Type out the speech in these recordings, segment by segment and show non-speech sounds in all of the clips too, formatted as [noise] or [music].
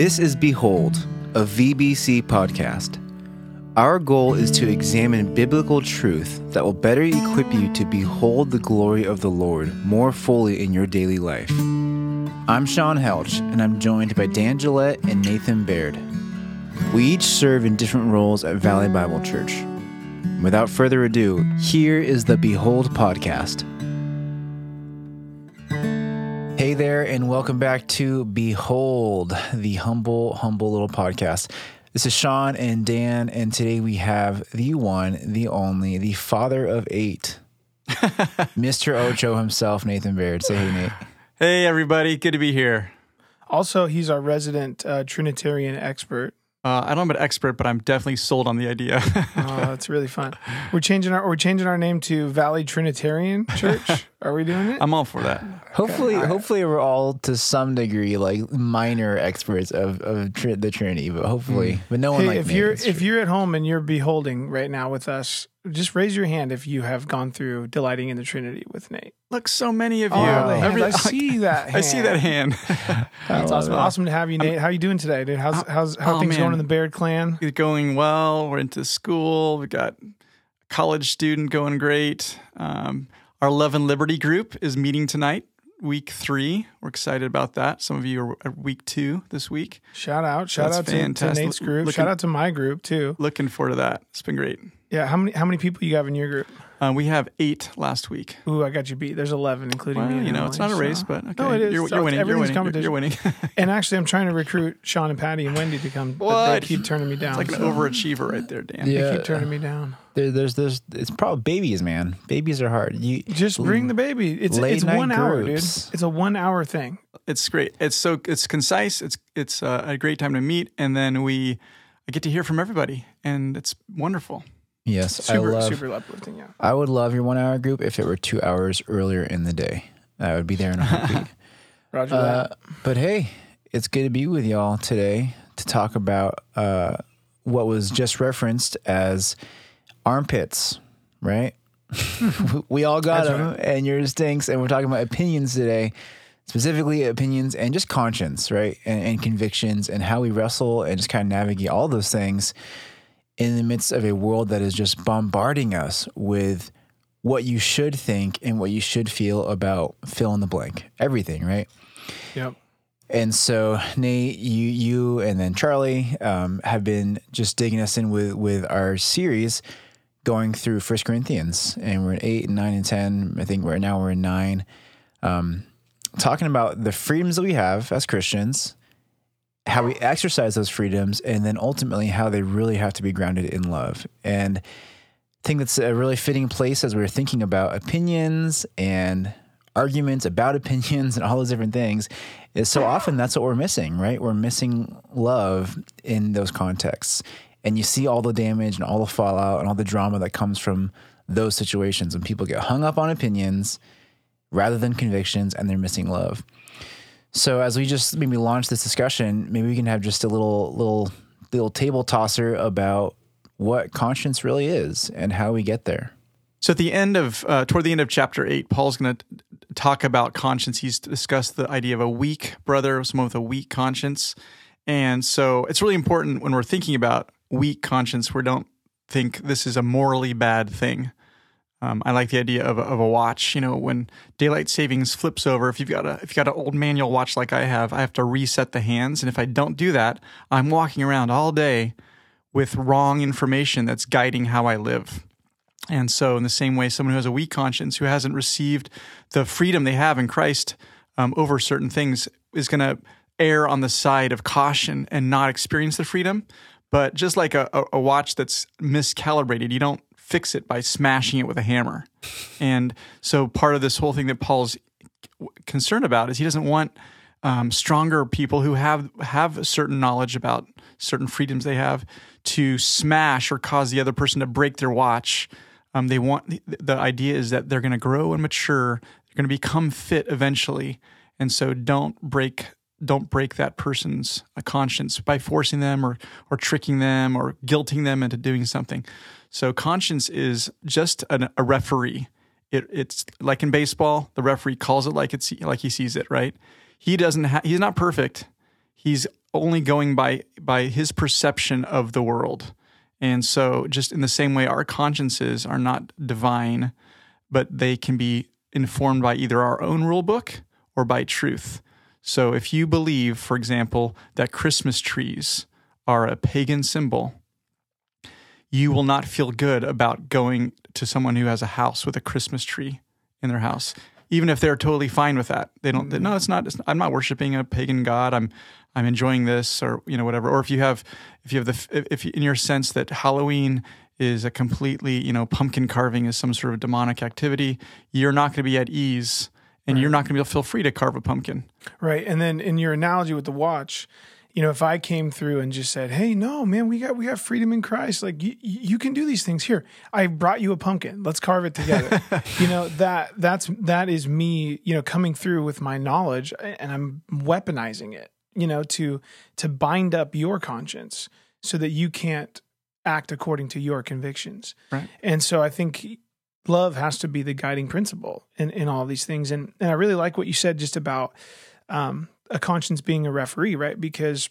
This is Behold, a VBC podcast. Our goal is to examine biblical truth that will better equip you to behold the glory of the Lord more fully in your daily life. I'm Sean Helch, and I'm joined by Dan Gillette and Nathan Baird. We each serve in different roles at Valley Bible Church. Without further ado, here is the Behold podcast. Hey there, and welcome back to Behold, the humble, humble little podcast. This is Sean and Dan, and today we have the one, the only, the father of eight, [laughs] Mr. Ocho himself, Nathan Baird. Say hey, Nate. Hey, everybody. Good to be here. Also, he's our resident uh, Trinitarian expert. Uh, I don't know about expert, but I'm definitely sold on the idea. Oh, that's really fun. We're changing our we're changing our name to Valley Trinitarian Church. [laughs] Are we doing it? I'm all for that. Hopefully, hopefully we're all to some degree like minor experts of, of tr- the Trinity, but hopefully, but no one hey, like if me. you're if true. you're at home and you're beholding right now with us, just raise your hand if you have gone through delighting in the Trinity with Nate. Look, so many of you. Oh, the. Every- I [laughs] see that. Hand. I see that hand. [laughs] That's awesome. Awesome to have you, Nate. How are you doing today, dude? How's how's how oh, things man. going in the Baird clan? It's going well. We're into school. We got a college student going great. Um, our Love and Liberty group is meeting tonight, week three. We're excited about that. Some of you are at week two this week. Shout out, shout That's out to, to. Nate's group. Looking- Shout out to my group too. Looking forward to that. It's been great. Yeah, how many how many people you have in your group? Uh, we have eight last week. Ooh, I got you beat. There's 11, including Well, me. you know, it's not a race, so- but okay. No, it is. You're, So you're winning. You're everything's winning. You're, you're winning. [laughs] And actually, I'm trying to recruit Sean and Patty and Wendy to come. But they What? keep turning me down. It's like an overachiever right there, Dan. They keep turning me down. there, there's there's it's probably babies, man. Babies are hard. You Just bring the baby. It's it's night one hour, groups. dude. It's a one hour thing. It's great. It's so it's concise. It's it's uh, a great time to meet, and then we I get to hear from everybody, and it's wonderful. Yes, Super I love. super uplifting. Yeah. I would love your one hour group if it were two hours earlier in the day. I would be there in a heartbeat. [laughs] Roger Uh, that. but hey, it's good to be with y'all today to talk about uh, what was just referenced as armpits, right? [laughs] we all got That's them, and yours stinks. And we're talking about opinions today, specifically opinions and just conscience, right? And, and convictions and how we wrestle and just kind of navigate all those things in the midst of a world that is just bombarding us with what you should think and what you should feel about fill in the blank, everything, right? Yep. And so Nate, you you and then Charlie um, have been just digging us in with with our series going through First Corinthians, and we're in eight and nine and ten. I think we're now we're in nine, um, talking about the freedoms that we have as Christians, how we exercise those freedoms, and then ultimately how they really have to be grounded in love. And I think that's a really fitting place as we're thinking about opinions and arguments about [laughs] opinions and all those different things is so often that's what we're missing, right? We're missing love in those contexts. And you see all the damage and all the fallout and all the drama that comes from those situations when people get hung up on opinions rather than convictions and they're missing love. So as we just maybe launch this discussion, maybe we can have just a little little little table tosser about what conscience really is and how we get there. So at the end of uh, toward the end of chapter eight, Paul's going to talk about conscience. He's discussed the idea of a weak brother, someone with a weak conscience, and so it's really important when we're thinking about weak conscience, we don't think this is a morally bad thing. Um, I like the idea of a, of a watch. You know, when daylight savings flips over, if you've got a if you've got an old manual watch like I have, I have to reset the hands, and if I don't do that, I'm walking around all day with wrong information that's guiding how I live. And so, in the same way, someone who has a weak conscience, who hasn't received the freedom they have in Christ um, over certain things, is going to err on the side of caution and not experience the freedom. But just like a, a, a watch that's miscalibrated, you don't fix it by smashing it with a hammer. And so, part of this whole thing that Paul's concerned about is he doesn't want um, stronger people who have have a certain knowledge about certain freedoms they have to smash or cause the other person to break their watch. Um, they want the, the idea is that they're going to grow and mature. They're going to become fit eventually, and so don't break don't break that person's uh, conscience by forcing them or or tricking them or guilting them into doing something. So conscience is just an, a referee. It, it's like in baseball, the referee calls it like it's like he sees it. Right? He doesn't. Ha- he's not perfect. He's only going by by his perception of the world. And so just in the same way our consciences are not divine, but they can be informed by either our own rule book or by truth. So if you believe, for example, that Christmas trees are a pagan symbol, you will not feel good about going to someone who has a house with a Christmas tree in their house, even if they're totally fine with that. They don't. They, no, it's not. It's, I'm not worshiping a pagan god. I'm I'm enjoying this, or you know, whatever. Or if you have, if you have the, if in your sense that Halloween is a completely, you know, pumpkin carving is some sort of demonic activity, you're not going to be at ease, and right. you're not going to be able to feel free to carve a pumpkin. Right. And then in your analogy with the watch, you know, if I came through and just said, "Hey, no, man, we got we got freedom in Christ. Like you, you can do these things. Here, I brought you a pumpkin. Let's carve it together." [laughs] you know that that's that is me. You know, coming through with my knowledge, and I'm weaponizing it. You know, to to bind up your conscience so that you can't act according to your convictions. Right. And so I think love has to be the guiding principle in in all these things. And and I really like what you said just about. Um, a conscience being a referee, right? Because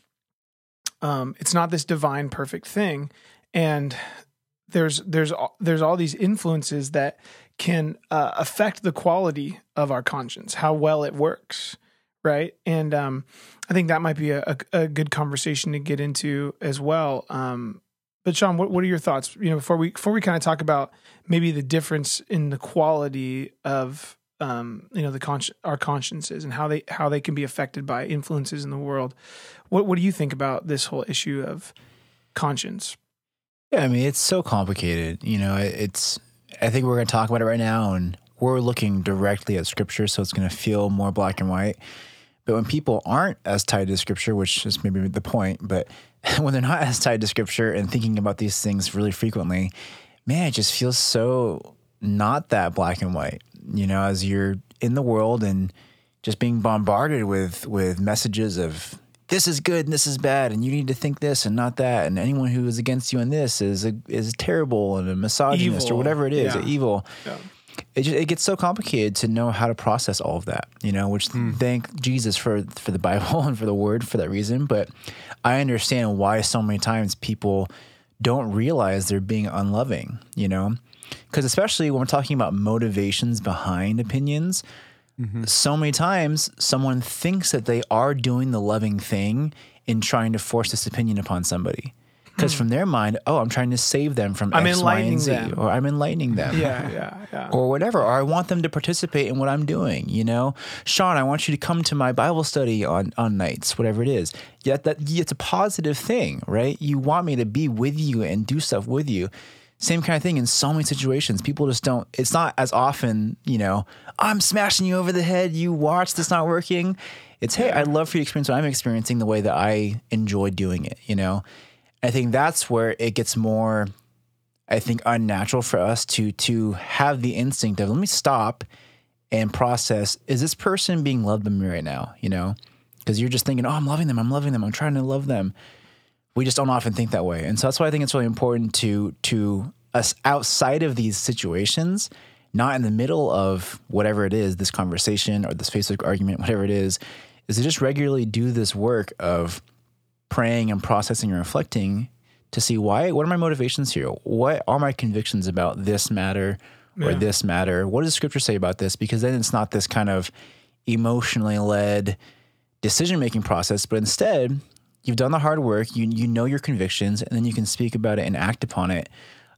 um, it's not this divine perfect thing, and there's there's there's all these influences that can uh, affect the quality of our conscience, how well it works, right? And um, I think that might be a, a, a, good conversation to get into as well. Um, but Sean, what, what are your thoughts? You know, before we before we kind of talk about maybe the difference in the quality of um, you know the our consciences and how they how they can be affected by influences in the world. What what do you think about this whole issue of conscience? Yeah, I mean it's so complicated. You know, it's I think we're going to talk about it right now, and we're looking directly at Scripture, so it's going to feel more black and white. But when people aren't as tied to Scripture, which is maybe the point, but [laughs] when they're not as tied to Scripture and thinking about these things really frequently, man, it just feels so not that black and white you know, as you're in the world and just being bombarded with with messages of this is good and this is bad and you need to think this and not that and anyone who is against you in this is a, is terrible and a misogynist evil. or whatever it is, yeah. evil. Yeah. It just, it gets so complicated to know how to process all of that, you know. Which mm. thank Jesus for for the Bible [laughs] and for the Word for that reason. But I understand why so many times people don't realize they're being unloving, you know. Because especially when we're talking about motivations behind opinions, mm-hmm. so many times someone thinks that they are doing the loving thing in trying to force this opinion upon somebody. Because from their mind, oh, I'm trying to save them from I'm X, Y, and Z, them. or I'm enlightening them. Yeah, yeah, yeah. [laughs] Or whatever. Or I want them to participate in what I'm doing. You know, Sean, I want you to come to my Bible study on on nights, whatever it is. Yet that it's a positive thing, right? You want me to be with you and do stuff with you same kind of thing in so many situations. People just don't, it's not as often, you know, I'm smashing you over the head. You watch this not working. It's, hey, I'd love for you to experience what I'm experiencing the way that I enjoy doing it, you know? I think that's where it gets more, I think, unnatural for us to to have the instinct of let me stop and process, is this person being loved by me right now? You know? Because you're just thinking, oh, I'm loving them, I'm loving them, I'm trying to love them we just don't often think that way. And so that's why I think it's really important to to us outside of these situations, not in the middle of whatever it is, this conversation or this Facebook argument, whatever it is, is to just regularly do this work of praying and processing and reflecting to see why what are my motivations here? What are my convictions about this matter or yeah. this matter? What does scripture say about this? Because then it's not this kind of emotionally led decision making process, but instead you've done the hard work, you you know your convictions, and then you can speak about it and act upon it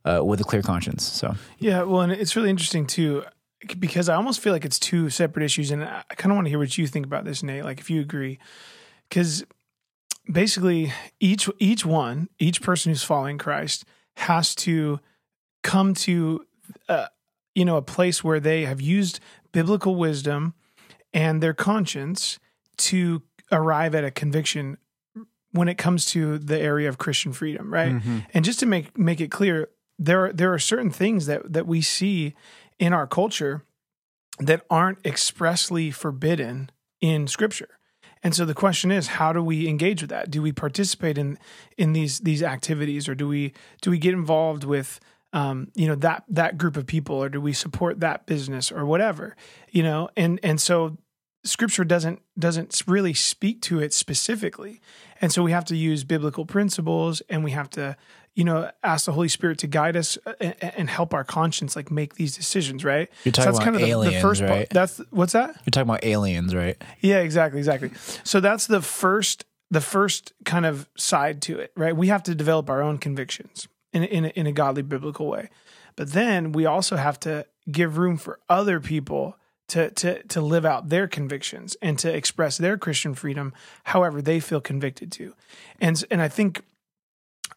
uh, with a clear conscience. So yeah, well, and it's really interesting too because I almost feel like it's two separate issues, and I kind of want to hear what you think about this, Nate. Like if you agree, because basically each each one, each person who's following Christ has to come to uh, you know a place where they have used biblical wisdom and their conscience to arrive at a conviction when it comes to the area of Christian freedom, right? Mm-hmm. And just to make make it clear, there there are certain things that that we see in our culture that aren't expressly forbidden in Scripture. And so the question is, how do we engage with that? Do we participate in in these these activities, or do we do we get involved with um, you know that that group of people, or do we support that business or whatever? You know, and and so scripture doesn't doesn't really speak to it specifically. And so we have to use biblical principles and we have to you know ask the holy spirit to guide us uh, and, and help our conscience like make these decisions right? You're talking about the, aliens, first right? part that's what's that? You're talking about aliens, right? yeah exactly exactly. So that's the first the first kind of side to it right? We have to develop our own convictions in, in, in a godly biblical way. But then we also have to give room for other people to to to live out their convictions and to express their Christian freedom however they feel convicted to. And and I think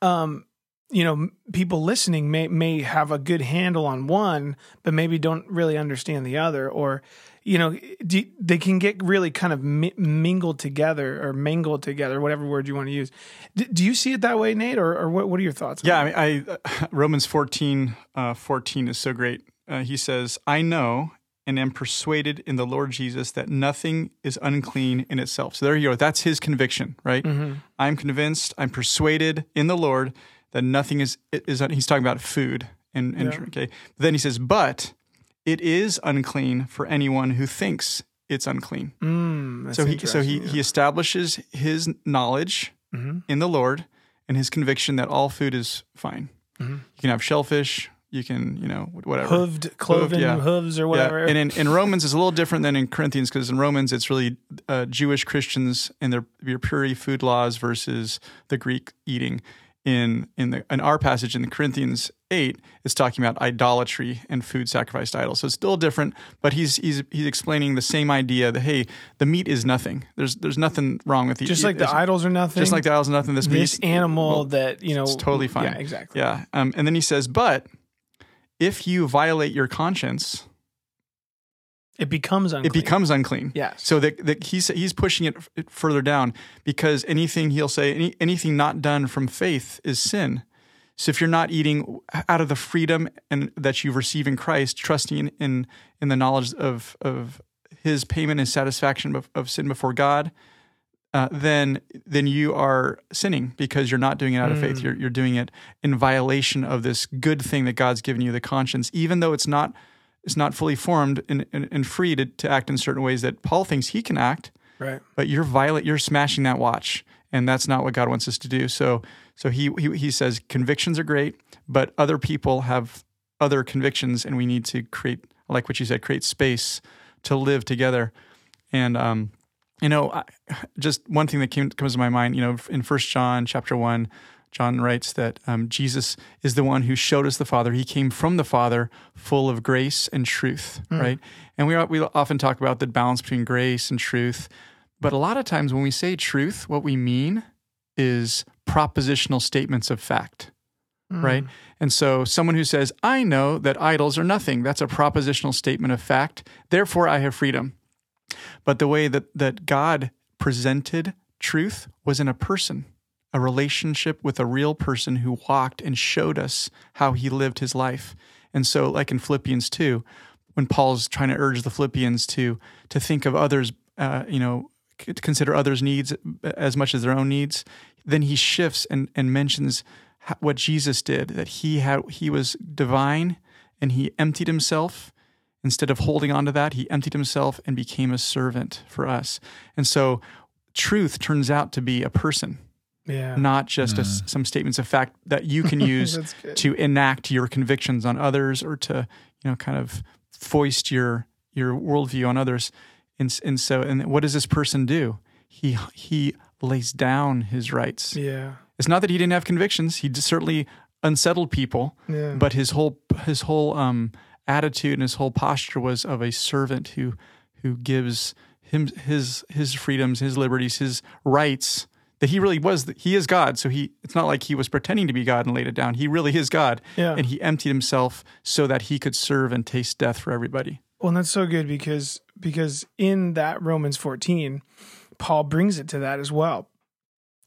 um you know people listening may may have a good handle on one but maybe don't really understand the other or you know do, they can get really kind of mi- mingled together or mangled together whatever word you want to use do, do you see it that way nate or, or what, what are your thoughts Yeah. I, mean, I Romans 14, uh, 14 is so great. Uh, he says, I know and am persuaded in the Lord Jesus that nothing is unclean in itself. So there you go. That's his conviction, right? I'm convinced, I'm persuaded in the Lord that nothing is, is he's talking about food and, and Yeah. okay. then he says, but it is unclean for anyone who thinks it's unclean. Mm, so he so he interesting, he establishes his knowledge Mhm. in the Lord and his conviction that all food is fine. Mm-hmm. You can have shellfish, you can you know whatever. hooved cloven yeah. hooves or Yeah, whatever and in, in Romans it's a little different than in Corinthians because in Romans it's really uh, Jewish Christians and their your purity food laws versus the Greek eating. In in the in our passage in the Corinthians eight, it's talking about idolatry and food sacrificed to idols. So it's still different, but he's he's he's explaining the same idea that hey, the meat is nothing. There's there's nothing wrong with it. just like the idols are nothing just like the idols, are nothing. This this meat animal well, that you know it's totally fine. yeah exactly Yeah. Um, and then he says, but if you violate your conscience, it becomes unclean it becomes unclean. yes So that, that he's he's pushing it f- further down because anything he'll say any, anything not done from faith is sin. So if you're not eating out of the freedom and that you receive in Christ, trusting in in, in the knowledge of of His payment and satisfaction of, of sin before God, uh, then then you are sinning because you're not doing it out of faith. You're you're doing it in violation of this good thing that God's given you, the conscience, even though it's not it's not fully formed and, and, and free to, to act in certain ways that Paul thinks he can act. Right. But you're violent you're smashing that watch and that's not what god wants us to do. So so he he, he says convictions are great but other people have other convictions and we need to create like what you said create space to live together. And um you know I, just one thing that came, comes to my mind you know in first john chapter 1 john writes that um, jesus is the one who showed us the father he came from the father full of grace and truth right and we, we often talk about the balance between grace and truth but a lot of times when we say truth, what we mean is propositional statements of fact, right? And so someone who says, I know that idols are nothing, that's a propositional statement of fact. Therefore, I have freedom. But the way that, that God presented truth was in a person, a relationship with a real person who walked and showed us how he lived his life. And so, like in Philippians 2, when Paul's trying to urge the Philippians to to think of others, uh, you know, to consider others' needs as much as their own needs, then he shifts and and mentions what Jesus did. That he had he was divine and he emptied himself. Instead of holding on to that, he emptied himself and became a servant for us. And so, truth turns out to be a person yeah. not just a s some statements of fact that you can [laughs] use to enact your convictions on others or to you know kind of foist your your worldview on others. And and so and what does this person do? He he lays down his rights. Yeah. It's not that he didn't have convictions. He certainly unsettled people yeah. but his whole his whole um, attitude and his whole posture was of a servant who who gives him his his freedoms, his liberties, his rights. That he really was. He is God. So he. It's not like he was pretending to be God and laid it down. He really is God. Yeah. And he emptied himself so that he could serve and taste death for everybody. Well, that's so good because because in that Romans 14, Paul brings it to that as well.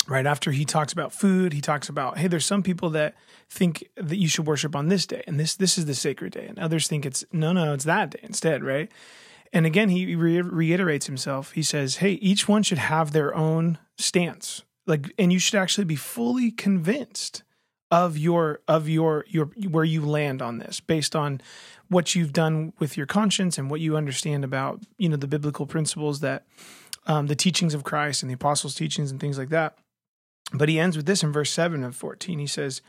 Right after he talks about food, he talks about hey, there's some people that think that you should worship on this day, and this this is the sacred day, and others think it's no, no, it's that day instead, right? And again, he re- reiterates himself. He says, hey, each one should have their own stance, like, and you should actually be fully convinced of your of your your where you land on this based on what you've done with your conscience and what you understand about you know the biblical principles that um, the teachings of Christ and the apostles' teachings and things like that. But he ends with this in verse seven of fourteen. He says,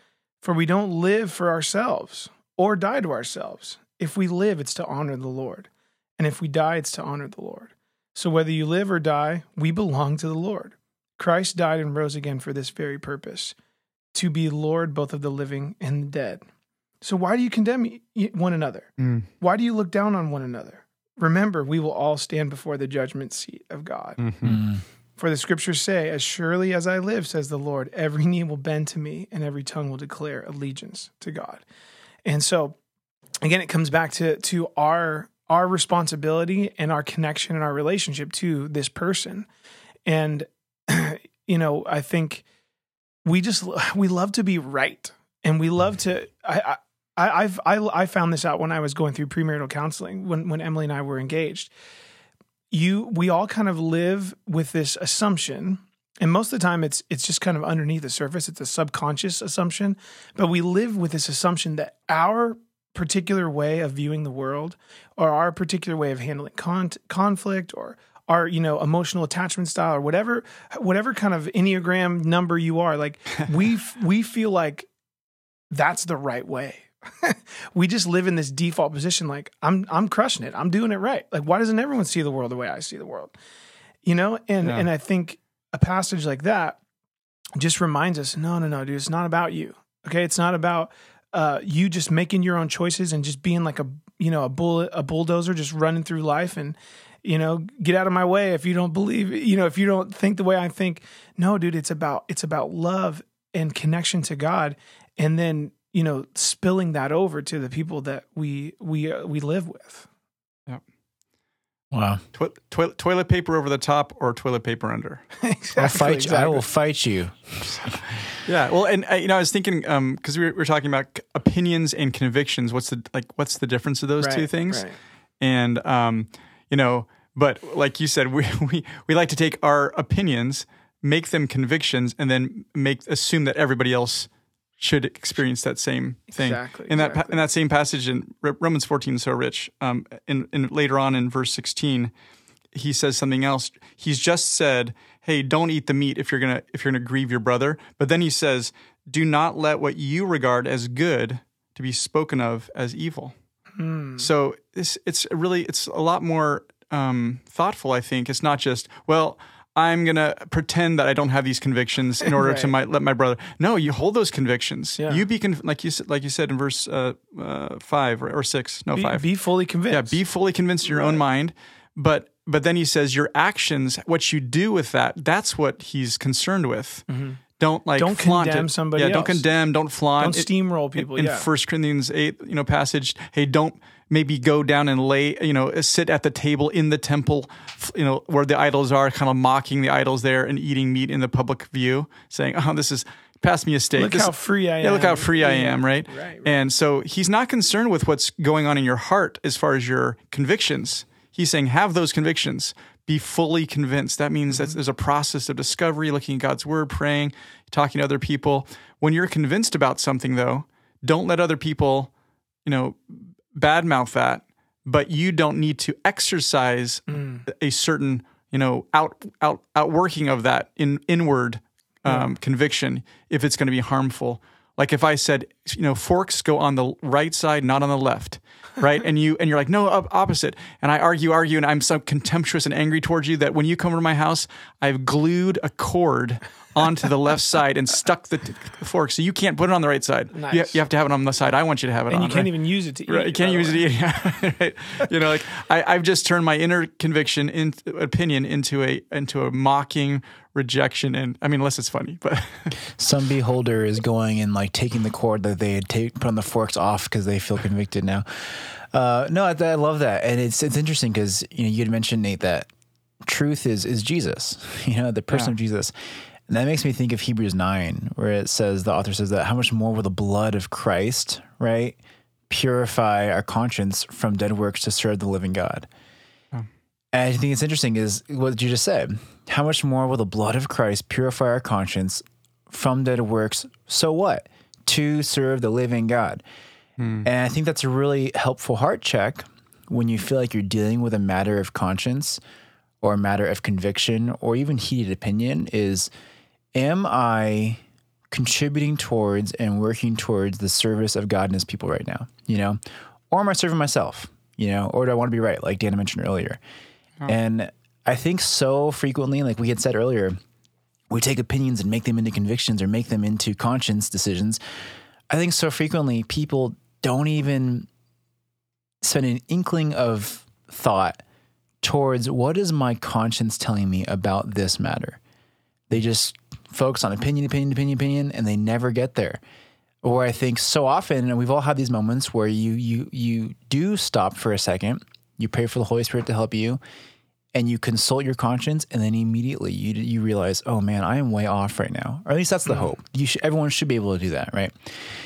"For we don't live for ourselves or die to ourselves. If we live, it's to honor the Lord, and if we die, it's to honor the Lord. So whether you live or die, we belong to the Lord. Christ died and rose again for this very purpose." to be Lord both of the living and the dead. So why do you condemn one another? Mm. Why do you look down on one another? Remember, we will all stand before the judgment seat of God. Mm-hmm. Mm. For the scriptures say, As surely as I live, says the Lord, every knee will bend to me and every tongue will declare allegiance to God. And so, again, it comes back to, to our, our responsibility and our connection and our relationship to this person. And, [clears throat] you know, I think we just we love to be right, and we love to. I, I I've I I found this out when I was going through premarital counseling when when Emily and I were engaged. You we all kind of live with this assumption and most of the time it's it's just kind of underneath the surface it's a subconscious assumption but we live with this assumption that our particular way of viewing the world or our particular way of handling con- conflict or our you know emotional attachment style or whatever whatever kind of enneagram number you are like we [laughs] we feel like that's the right way [laughs] we just live in this default position like i'm i'm crushing it. I'm doing it right. Like why doesn't everyone see the world the way i see the world? You know? And yeah. and i think a passage like that just reminds us no no no dude it's not about you. Okay? It's not about uh, you just making your own choices and just being like a you know a bullet a bulldozer just running through life and you know get out of my way if you don't believe you know if you don't think the way i think. No dude it's about it's about love and connection to god. And then you know spilling that over to the people that we we uh, we live with. Yep. Wow. To- to- toilet paper over the top or toilet paper under? [laughs] Exactly, I'll fight exactly. you. i will fight you. [laughs] Yeah well and uh, you know i was thinking um because we, we, were talking about opinions and convictions. What's the like what's the difference of those right, two things? right. and um you know, but like you said, [laughs] we, we, we like to take our opinions, make them convictions, and then make assume that everybody else should experience that same thing. Exactly. In that exactly. in that same passage in Romans 14 so rich. Um, in, in later on in verse 16, he says something else. He's just said, "Hey, don't eat the meat if you're gonna if you're gonna grieve your brother." But then he says, "Do not let what you regard as good to be spoken of as evil." Mm. So it's it's really it's a lot more um, thoughtful. I think it's not just well. I'm gonna pretend that I don't have these convictions in order right. to my, let my brother. No, you hold those convictions. Yeah. You be con- like you said, like you said in verse uh, uh, five or, or, six. No, be, five. Be fully convinced. Yeah, be fully convinced in your right. own mind. But but then he says your actions, what you do with that, that's what he's concerned with. Mm-hmm don't like don't flaunt condemn it. somebody. Yeah, else. don't condemn, don't flaunt. Don't steamroll people. In, yeah. First Corinthians eight, you know, passage. Hey, don't maybe go down and lay, you know, sit at the table in the temple, you know, where the idols are, kind of mocking the idols there and eating meat in the public view, saying, "Oh, this is." Pass me a steak. Look this, how free I am. Yeah, look how free. I am, right? Right, right? And so he's not concerned with what's going on in your heart as far as your convictions. He's saying, have those convictions, be fully convinced. That means mm-hmm. that there's a process of discovery, looking at God's word, praying, talking to other people. When you're convinced about something, though, don't let other people, you know, badmouth that. But you don't need to exercise mm. a certain, you know, out out outworking of that in inward um, yeah. conviction if it's going to be harmful. Like if I said, you know, forks go on the right side, not on the left, [laughs] right? and you and you're like, no, opposite. And I argue, argue, and I'm so contemptuous and angry towards you that when you come to my house, I've glued a cord onto the left side and stuck the, t- the fork, so you can't put it on the right side. Nice. You, you, have to have it on the side I want you to have it and on. And you can't right? even use it to eat. Right, you can't use it to eat. [laughs] right. You know, like I, I've just turned my inner conviction, in, opinion, into a into a mocking rejection and i mean unless it's funny but [laughs] some beholder is going and like taking the cord that they had take, put on the forks off because they feel convicted now uh, no I, I, love that and it's it's interesting because you know you had mentioned nate that truth is is jesus [laughs] you know the person yeah. of jesus and that makes me think of Hebrews 9, where it says, the author says that how much more will the blood of Christ, right, purify our conscience from dead works to serve the living God? Oh. And I think it's interesting is what you just said. How much more will the blood of Christ purify our conscience from dead works? So what? to serve the living God. Hmm. And I think that's a really helpful heart check when you feel like you're dealing with a matter of conscience or a matter of conviction or even heated opinion is am I contributing towards and working towards the service of God and his people right now, you know? Or am I serving myself, you know? Or do I want to be right like Dana mentioned earlier? And I think so frequently like we had said earlier, we take opinions and make them into convictions or make them into conscience decisions. I think so frequently people don't even spend an inkling of thought towards what is my conscience telling me about this matter. They just focus on opinion, opinion, opinion, opinion, and they never get there. Or I think so often, and we've all had these moments where you you you do stop for a second, you pray for the Holy Spirit to help you, and you consult your conscience, and then immediately you you realize, oh man, I am way off right now. Or at least that's the mm. hope. You should, everyone should be able to do that, right?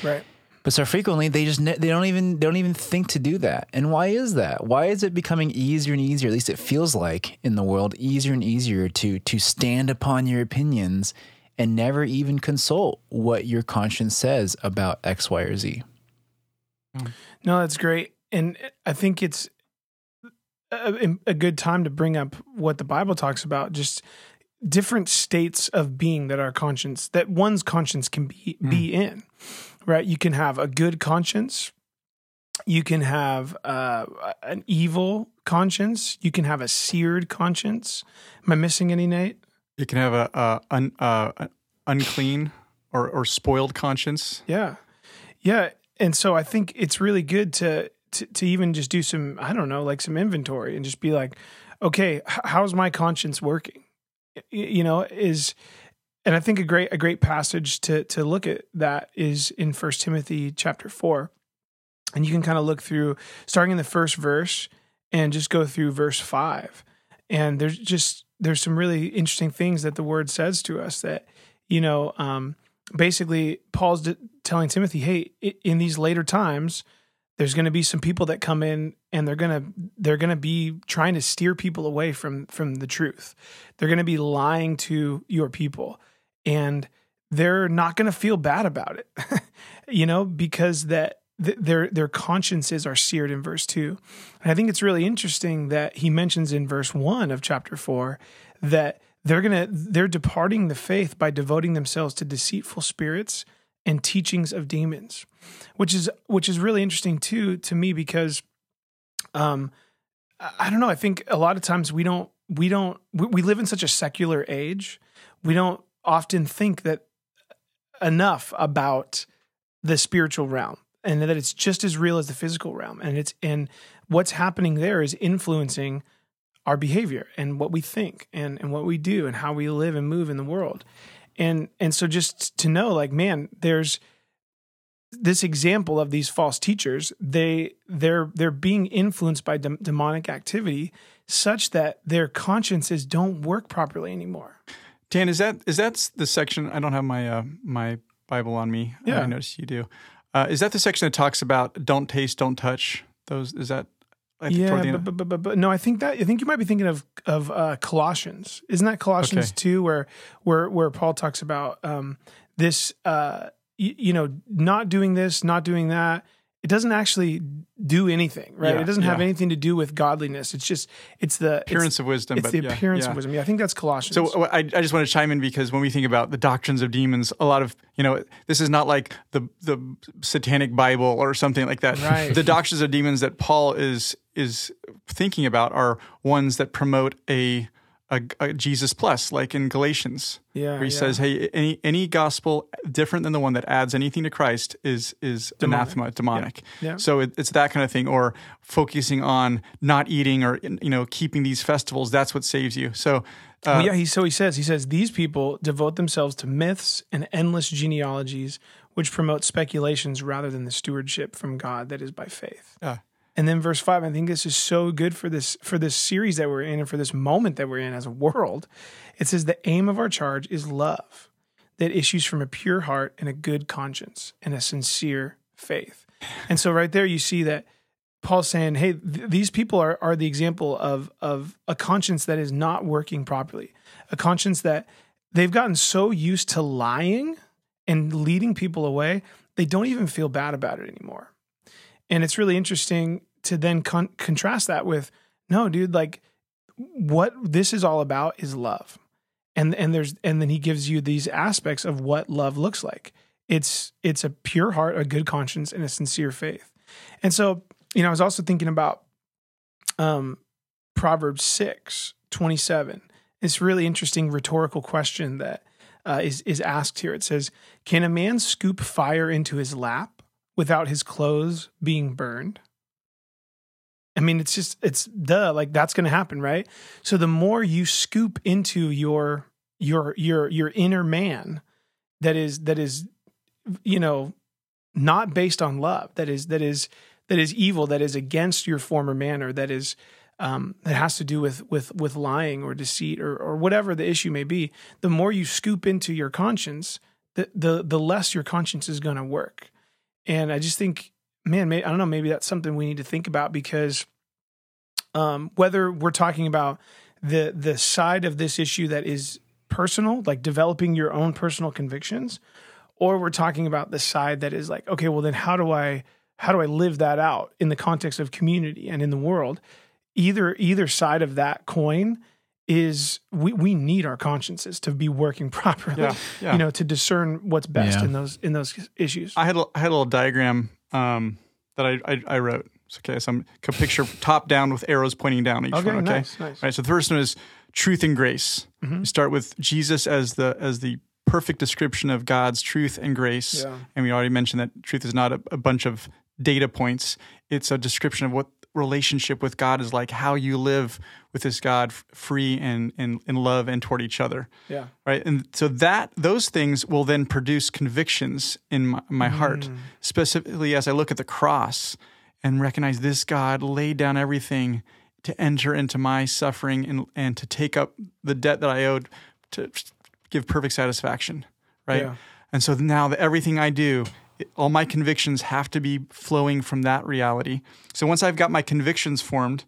Right. But so frequently they just ne- they don't even they don't even think to do that. And why is that? Why is it becoming easier and easier? At least it feels like in the world easier and easier to to stand upon your opinions and never even consult what your conscience says about X, Y, or Z. Mm. No, that's great, and I think it's a, a good time to bring up what the Bible talks about. Just different states of being that our conscience, that one's conscience can be be mm. in. Right? You can have a good conscience. You can have uh, an evil conscience. You can have a seared conscience. Am I missing any, Nate? You can have a, a un, uh, an unclean or, or spoiled conscience. Yeah, yeah. And so I think it's really good to, to to even just do some I don't know like some inventory and just be like, okay, how's my conscience working? You know, is and I think a great a great passage to to look at that is in First Timothy chapter four, and you can kind of look through starting in the first verse and just go through verse five, and there's just there's some really interesting things that the word says to us that you know um, basically Paul's d- telling Timothy, hey, in these later times, there's going to be some people that come in and they're going to they're going to be trying to steer people away from from the truth. They're going to be lying to your people and they're not going to feel bad about it. [laughs] you know, because that th- their their consciences are seared in verse 2. And I think it's really interesting that he mentions in verse 1 of chapter 4 that they're to they're departing the faith by devoting themselves to deceitful spirits and teachings of demons. Which is which is really interesting too to me because um I I don't know, I think a lot of times we don't we don't we, we live in such a secular age. We don't often think that enough about the spiritual realm and that it's just as real as the physical realm. And it's and what's happening there is influencing our behavior and what we think and and what we do and how we live and move in the world. And and so just to know like man there's this example of these false teachers they they're they're being influenced by dem- demonic activity such that their consciences don't work properly anymore Dan, is that is that the section? I don't have my uh, my Bible on me. Yeah. I noticed you do. Uh, is that the section that talks about don't taste, don't touch? Those is that? I think yeah end- but, but, but, but no i think that i think you might be thinking of of uh, colossians isn't that colossians Okay. 2 where where where paul talks about um this uh y- you know not doing this not doing that it doesn't actually do anything right Yeah, it doesn't have anything to do with godliness it's just it's the appearance it's, of wisdom. it's but the yeah, appearance yeah. of wisdom yeah i think that's colossians So I, I just want to chime in because when we think about the doctrines of demons, a lot of you know this is not like the the satanic Bible or something like that. Right. The doctrines of demons that Paul is is thinking about are ones that promote a a, a Jesus plus, like in Galatians, yeah where he yeah. says, "Hey, any any gospel different than the one that adds anything to Christ is is anathema, demonic." Yeah. So it, it's that kind of thing, or focusing on not eating or you know keeping these festivals. That's what saves you. So. Uh, well, yeah, he so he says he says these people devote themselves to myths and endless genealogies, which promote speculations rather than the stewardship from God that is by faith. Yeah. And then verse five, I think this is so good for this for this series that we're in and for this moment that we're in as a world. It says the aim of our charge is love that issues from a pure heart and a good conscience and a sincere faith. And so right there you see that Paul's saying, "Hey, th- these people are are the example of of a conscience that is not working properly, a conscience that they've gotten so used to lying and leading people away they don't even feel bad about it anymore. And it's really interesting to then con- contrast that with no, dude, like what this is all about is love. And and there's and then he gives you these aspects of what love looks like. It's it's a pure heart, a good conscience, and a sincere faith. And so, you know, I was also thinking about um Proverbs 6, 27. It's really interesting rhetorical question that uh, is is asked here. It says, "Can a man scoop fire into his lap without his clothes being burned?" I mean, it's just it's duh, like that's going to happen, right? So the more you scoop into your your your your inner man that is that is you know not based on love, that is that is that is evil, that is against your former manner, that is um, that has to do with with with lying or deceit or or whatever the issue may be. The more you scoop into your conscience, the the the less your conscience is going to work. And I just think man, I don't know, maybe that's something we need to think about because um, whether we're talking about the the side of this issue that is personal, like developing your own personal convictions, or we're talking about the side that is like, okay, well then how do I how do I live that out in the context of community and in the world? Either either side of that coin is we, we need our consciences to be working [laughs] properly. Yeah, yeah. You know, to discern what's best Yeah. in those in those issues. I had a, I had a little diagram um, that I, I I wrote. It's okay, so I'm a picture top down with arrows pointing down each Okay, one. Okay, nice, nice. All right. So the first one is truth and grace. Mm-hmm. We start with Jesus as the as the perfect description of God's truth and grace. Yeah. And we already mentioned that truth is not a, a bunch of data points. It's a description of what relationship with God is like, how you live with this God free and and in love and toward each other. Yeah. right? And so that those things will then produce convictions in my, my heart. Mm. Specifically as i look at the cross and recognize this god laid down everything to enter into my suffering and, and to take up the debt that i owed to give perfect satisfaction right? Yeah. and so now that everything i do all my convictions have to be flowing from that reality. So once i've got my convictions formed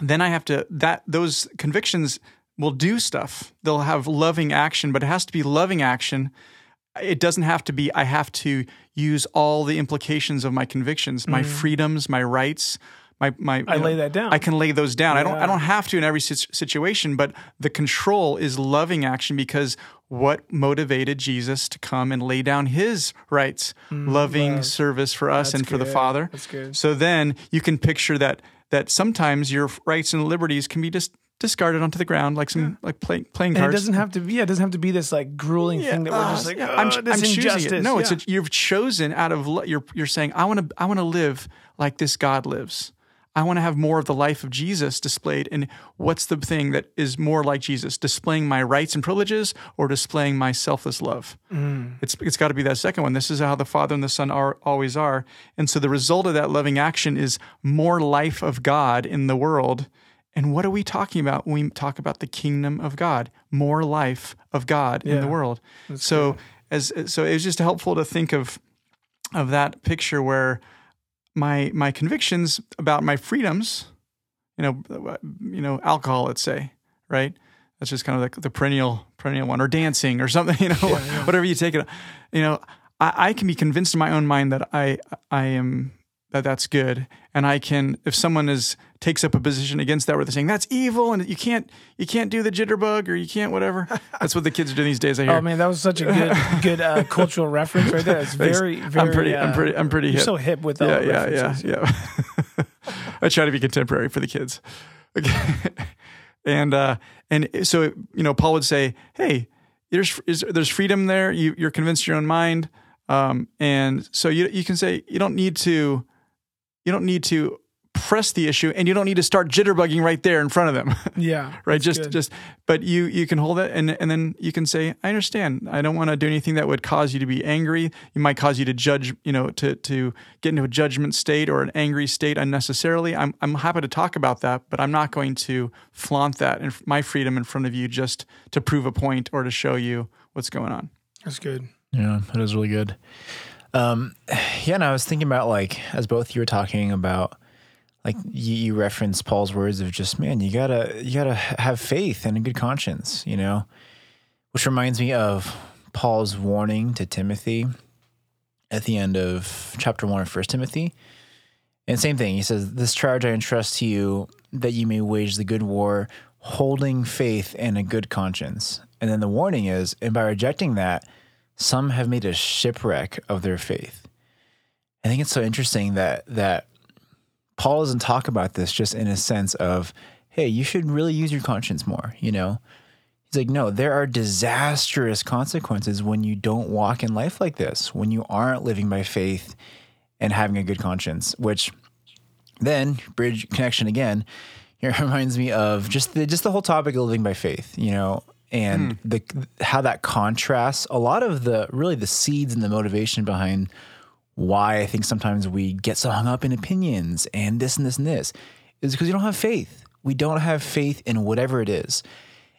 then I have to that those convictions will do stuff. They'll have loving action, but it has to be loving action. It doesn't have to be I have to use all the implications of my convictions, my freedoms, my rights, my my Mm-hmm. I lay that down. I can lay those down. I don't I don't have to in every situation, but the control is loving action because what motivated Jesus to come and lay down his rights, loving Mm, love. service for us That's and for the. Father. That's good. So then you can picture that that sometimes your rights and liberties can be just discarded onto the ground like some like play, playing And cards. it doesn't have to be. Yeah, it doesn't have to be this like grueling thing that we're just like. Yeah, oh, I'm, this I'm choosing injustice. it. No, it's a, you've chosen out of lo- you're you're saying I want to I want to live like this God lives. I want to have more of the life of Jesus displayed. And what's the thing that is more like Jesus? Displaying my rights and privileges or displaying my selfless love? Mm. It's it's got to be that second one. This is how the Father and the Son are always are. And so the result of that loving action is more life of God in the world. And what are we talking about when we talk about the kingdom of God? More life of God in the world. so as so it was just helpful to think of of that picture where my my convictions about my freedoms, you know, you know, alcohol, let's say, right? That's just kind of like the perennial perennial one, or dancing, or something, [laughs] you know, whatever you take it. You know, I, I can be convinced in my own mind that I I am that that's good, and I can if someone is takes up a position against that, where they're saying that's evil, and you can't you can't do the jitterbug, or you can't whatever. [laughs] That's what the kids are doing these days. I hear. Oh man, that was such a good good uh, [laughs] cultural reference right there. It's very very. I'm pretty. I'm uh, pretty. I'm pretty hip. so hip with all yeah, the yeah, yeah, yeah. [laughs] I try to be contemporary for the kids. Okay. and uh, and so you know, Paul would say, "Hey, there's is, there's freedom there. You, you're convinced your own mind, um, and so you you can say you don't need to you don't need to press the issue, and you don't need to start jitterbugging right there in front of them." [laughs] Yeah, right just good. just but you you can hold it and and then you can say i understand i don't want to do anything that would cause you to be angry It might cause you to judge you know to to get into a judgment state or an angry state unnecessarily i'm i'm happy to talk about that but i'm not going to flaunt that and my freedom in front of you just to prove a point or to show you what's going on that's good. Yeah, that is really good. Um, yeah, and I was thinking about like as both you were talking about, like you, you referenced Paul's words of just man, you gotta you gotta have faith and a good conscience, you know, which reminds me of Paul's warning to Timothy at the end of chapter one of First Timothy. And same thing, he says, This charge I entrust to you that you may wage the good war, holding faith and a good conscience. And then the warning is, and by rejecting that, some have made a shipwreck of their faith. I think it's so interesting that that Paul doesn't talk about this just in a sense of, hey, you should really use your conscience more, you know? He's like, no, there are disastrous consequences when you don't walk in life like this, when you aren't living by faith and having a good conscience, which then bridge connection again. [laughs] It reminds me of just the just the whole topic of living by faith, you know, and mm. the how that contrasts a lot of the really the seeds and the motivation behind why I think sometimes we get so hung up in opinions and this and this and this is because you don't have faith. We don't have faith in whatever it is.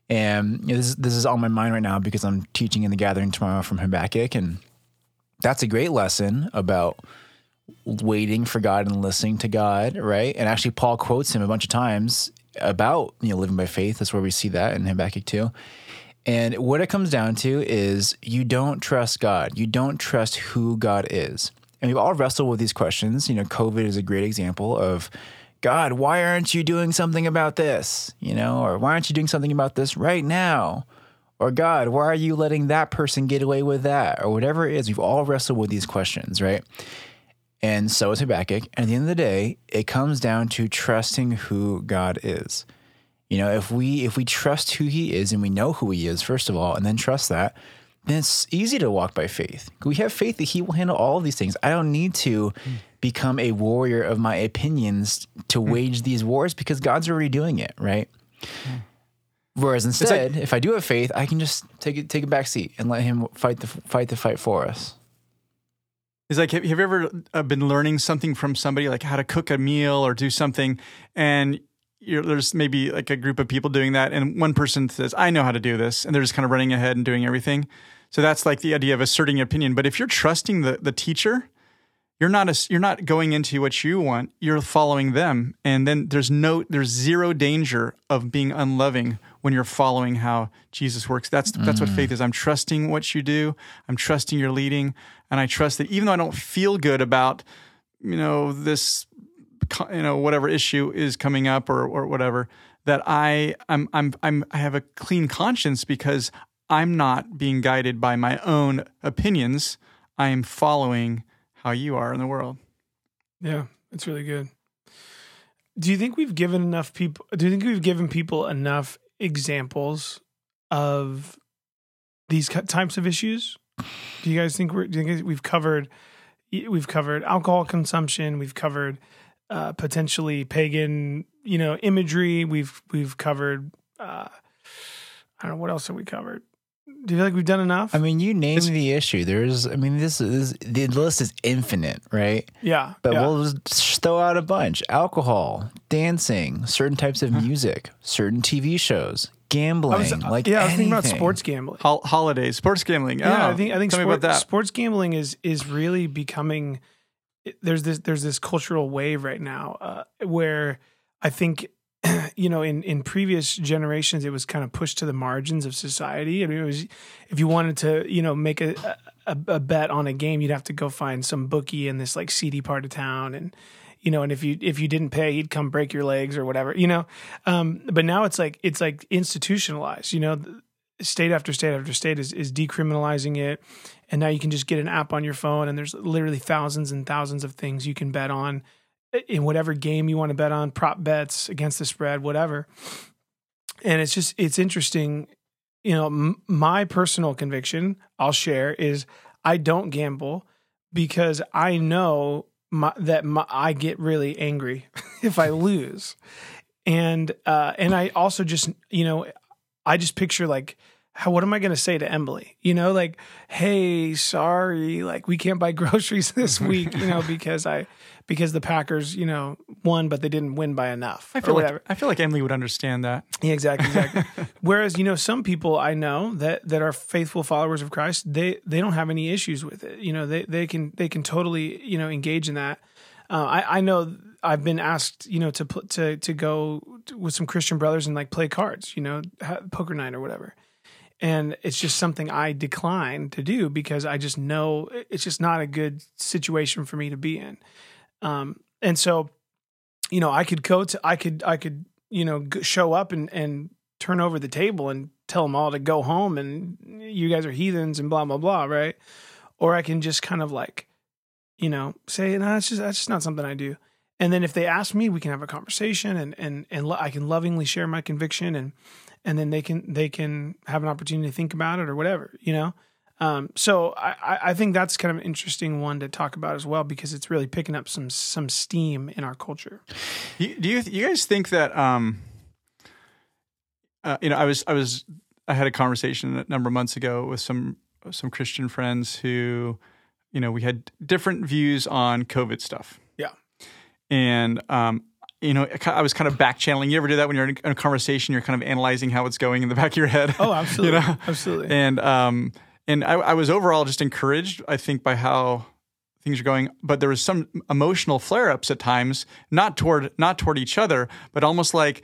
And you know, this, this is on my mind right now because I'm teaching in the gathering tomorrow from Habakkuk. And that's a great lesson about waiting for God and listening to God, right? And actually, Paul quotes him a bunch of times about you know living by faith. That's where we see that in Habakkuk too. And what it comes down to is you don't trust God. You don't trust who God is. And we've all wrestled with these questions. You know, COVID is a great example of God, why aren't you doing something about this? You know, or why aren't you doing something about this right now? Or God, why are you letting that person get away with that? Or whatever it is. We've all wrestled with these questions, right? And so is Habakkuk. And at the end of the day, it comes down to trusting who God is. You know, if we if we trust who he is and we know who he is, first of all, and then trust that, then it's easy to walk by faith. We have faith that he will handle all of these things. I don't need to mm. become a warrior of my opinions to mm. wage these wars because God's already doing it, right? Mm. Whereas instead, like, if I do have faith, I can just take it take a back seat and let him fight the fight the fight for us. Is like, have, have you ever uh, been learning something from somebody, like how to cook a meal or do something, and there's maybe like a group of people doing that, and one person says, "I know how to do this," and they're just kind of running ahead and doing everything. So that's like the idea of asserting opinion. But if you're trusting the the teacher, you're not a, you're not going into what you want. You're following them, and then there's no there's zero danger of being unloving when you're following how Jesus works. That's mm. that's what faith mm. is. I'm trusting what you do. I'm trusting your leading, and I trust that even though I don't feel good about you know this you know whatever issue is coming up or or whatever that I I'm I'm I'm I have a clean conscience because I'm not being guided by my own opinions. I am following how you are in the world. Yeah, it's really good. Do you think we've given enough people do you think we've given people enough examples of these types of issues? Do you guys think we're? Do you think we've covered? We've covered alcohol consumption. We've covered uh, potentially pagan, you know, imagery. We've we've covered. Uh, I don't know what else have we covered. Do you feel like we've done enough? I mean, you name the issue. There's, I mean, this is the list is infinite, right? Yeah. But yeah. we'll just throw out a bunch: alcohol, dancing, certain types of music, certain TV shows, gambling. Was, like yeah, I was thinking about sports gambling, Hol- holidays, sports gambling. Yeah, oh, I think I think sport, sports gambling is is really becoming. There's this there's this cultural wave right now uh, where I think [clears throat] you know, in, in previous generations, it was kind of pushed to the margins of society. I mean, it was if you wanted to, you know, make a, a, a bet on a game, you'd have to go find some bookie in this like seedy part of town, and you know, and if you if you didn't pay, he'd come break your legs or whatever, you know. Um, but now it's like it's like institutionalized. You know, state after state after state is is decriminalizing it, and now you can just get an app on your phone, and there's literally thousands and thousands of things you can bet on in whatever game you want to bet on, prop bets against the spread, whatever. And it's just it's interesting. You know, m- my personal conviction I'll share is I don't gamble because I know my, that my, I get really angry [laughs] if I lose, and uh, and I also just you know I just picture like how what am I going to say to Emily? You know, like, hey, sorry, like we can't buy [laughs] groceries this [laughs] week, you know, because I because the Packers, you know, won, but they didn't win by enough. I feel like I feel like Emily would understand that. Yeah, exactly, exactly. [laughs] Whereas, you know, some people I know that that are faithful followers of Christ, they they don't have any issues with it. You know, they they can they can totally you know engage in that. Uh, I I know I've been asked, you know, to to to go with some Christian brothers and like play cards, you know, poker night or whatever and it's just something I decline to do because I just know it's just not a good situation for me to be in. Um, and so, you know, I could to, I could, I could, you know, show up and and turn over the table and tell them all to go home and you guys are heathens and blah blah blah, right? Or I can just kind of like, you know, say, no, that's just that's just not something I do. And then if they ask me, we can have a conversation and and and lo- I can lovingly share my conviction and and then they can they can have an opportunity to think about it or whatever, you know. Um, so I, I think that's kind of an interesting one to talk about as well because it's really picking up some some steam in our culture. Do you you guys think that um, uh, you know I was I was I had a conversation a number of months ago with some some Christian friends who you know we had different views on COVID stuff. Yeah, and um, you know, I was kind of back channeling. You ever do that when you're in a conversation? You're kind of analyzing how it's going in the [laughs] back of your head. Oh, [laughs] absolutely, you know? absolutely. And um, and I, I, was overall just encouraged. I think by how things are going, but there was some emotional flare ups at times, not toward not toward each other, but almost like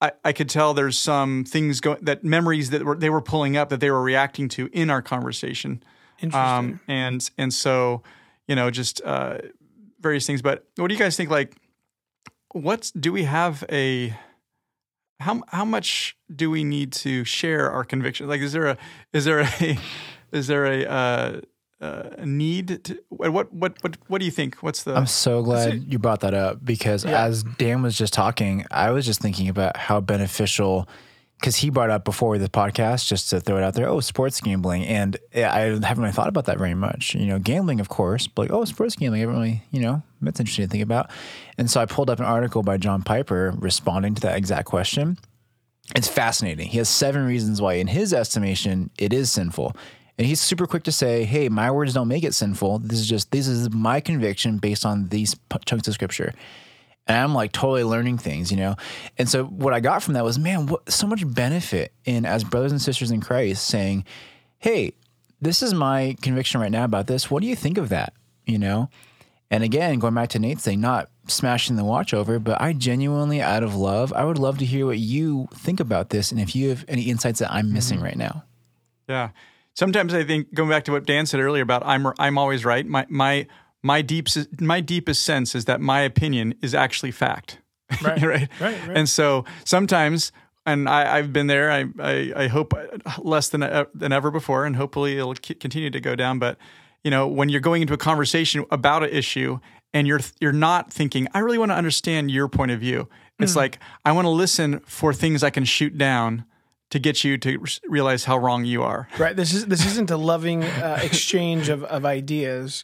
I, I could tell there's some things going that memories that were, they were pulling up that they were reacting to in our conversation. Interesting. Um, and and so you know just uh, various things. But what do you guys think? Like what's do we have a how how much do we need to share our conviction? Like, is there a is there a [laughs] is there a uh, uh, need to what what what what do you think? What's the? I'm so glad you brought that up because yeah. as Dan was just talking, I was just thinking about how beneficial because he brought up before the podcast just to throw it out there. Oh, sports gambling, and I haven't really thought about that very much. You know, gambling, of course, but like oh, sports gambling, I haven't really, you know, that's interesting to think about. And so I pulled up an article by John Piper responding to that exact question. It's fascinating. He has seven reasons why, in his estimation, it is sinful. And he's super quick to say, "Hey, my words don't make it sinful. This is just this is my conviction based on these chunks of scripture." And I'm like totally learning things, you know. And so what I got from that was, man, what so much benefit in as brothers and sisters in Christ saying, "Hey, this is my conviction right now about this. What do you think of that?" You know. And again, going back to Nate's thing, not smashing the watch over, but I genuinely, out of love, I would love to hear what you think about this, and if you have any insights that I'm missing mm-hmm. right now. Yeah. Sometimes I think going back to what Dan said earlier about I'm I'm always right. My my my deepest my deepest sense is that my opinion is actually fact. [laughs] Right. right? right. Right. And so sometimes, and I, have been there. I, I, I hope less than uh, than ever before, and hopefully it'll continue to go down. But you know, when you're going into a conversation about an issue and you're you're not thinking, I really want to understand your point of view. It's mm. like I want to listen for things I can shoot down to get you to realize how wrong you are. Right. This is this isn't a loving uh, exchange of, of ideas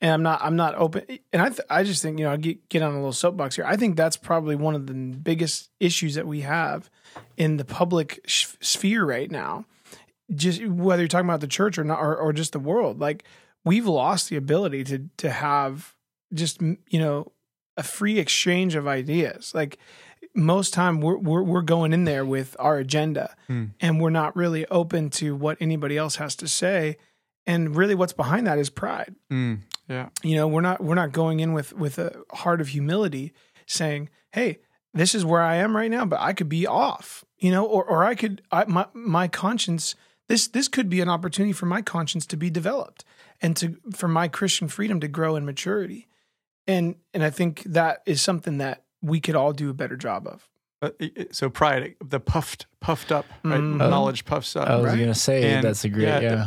and I'm not I'm not open. And I th- I just think you know I get get on a little soapbox here. I think that's probably one of the biggest issues that we have in the public sh- sphere right now. Just whether you're talking about the church or not, or, or just the world, like we've lost the ability to to have just you know a free exchange of ideas. Like most time we're, we're, we're going in there with our agenda mm. and we're not really open to what anybody else has to say and really what's behind that is pride mm. Yeah. You know, we're not we're not going in with with a heart of humility saying, "Hey, this is where I am right now, but I could be off." You know, or or I could I, my my conscience this this could be an opportunity for my conscience to be developed and to for my Christian freedom to grow in maturity. And and I think that is something that we could all do a better job of. Uh, so pride, the puffed, puffed up, right? Mm-hmm. Knowledge puffs up. I was right? going to say and that's a great, yeah. yeah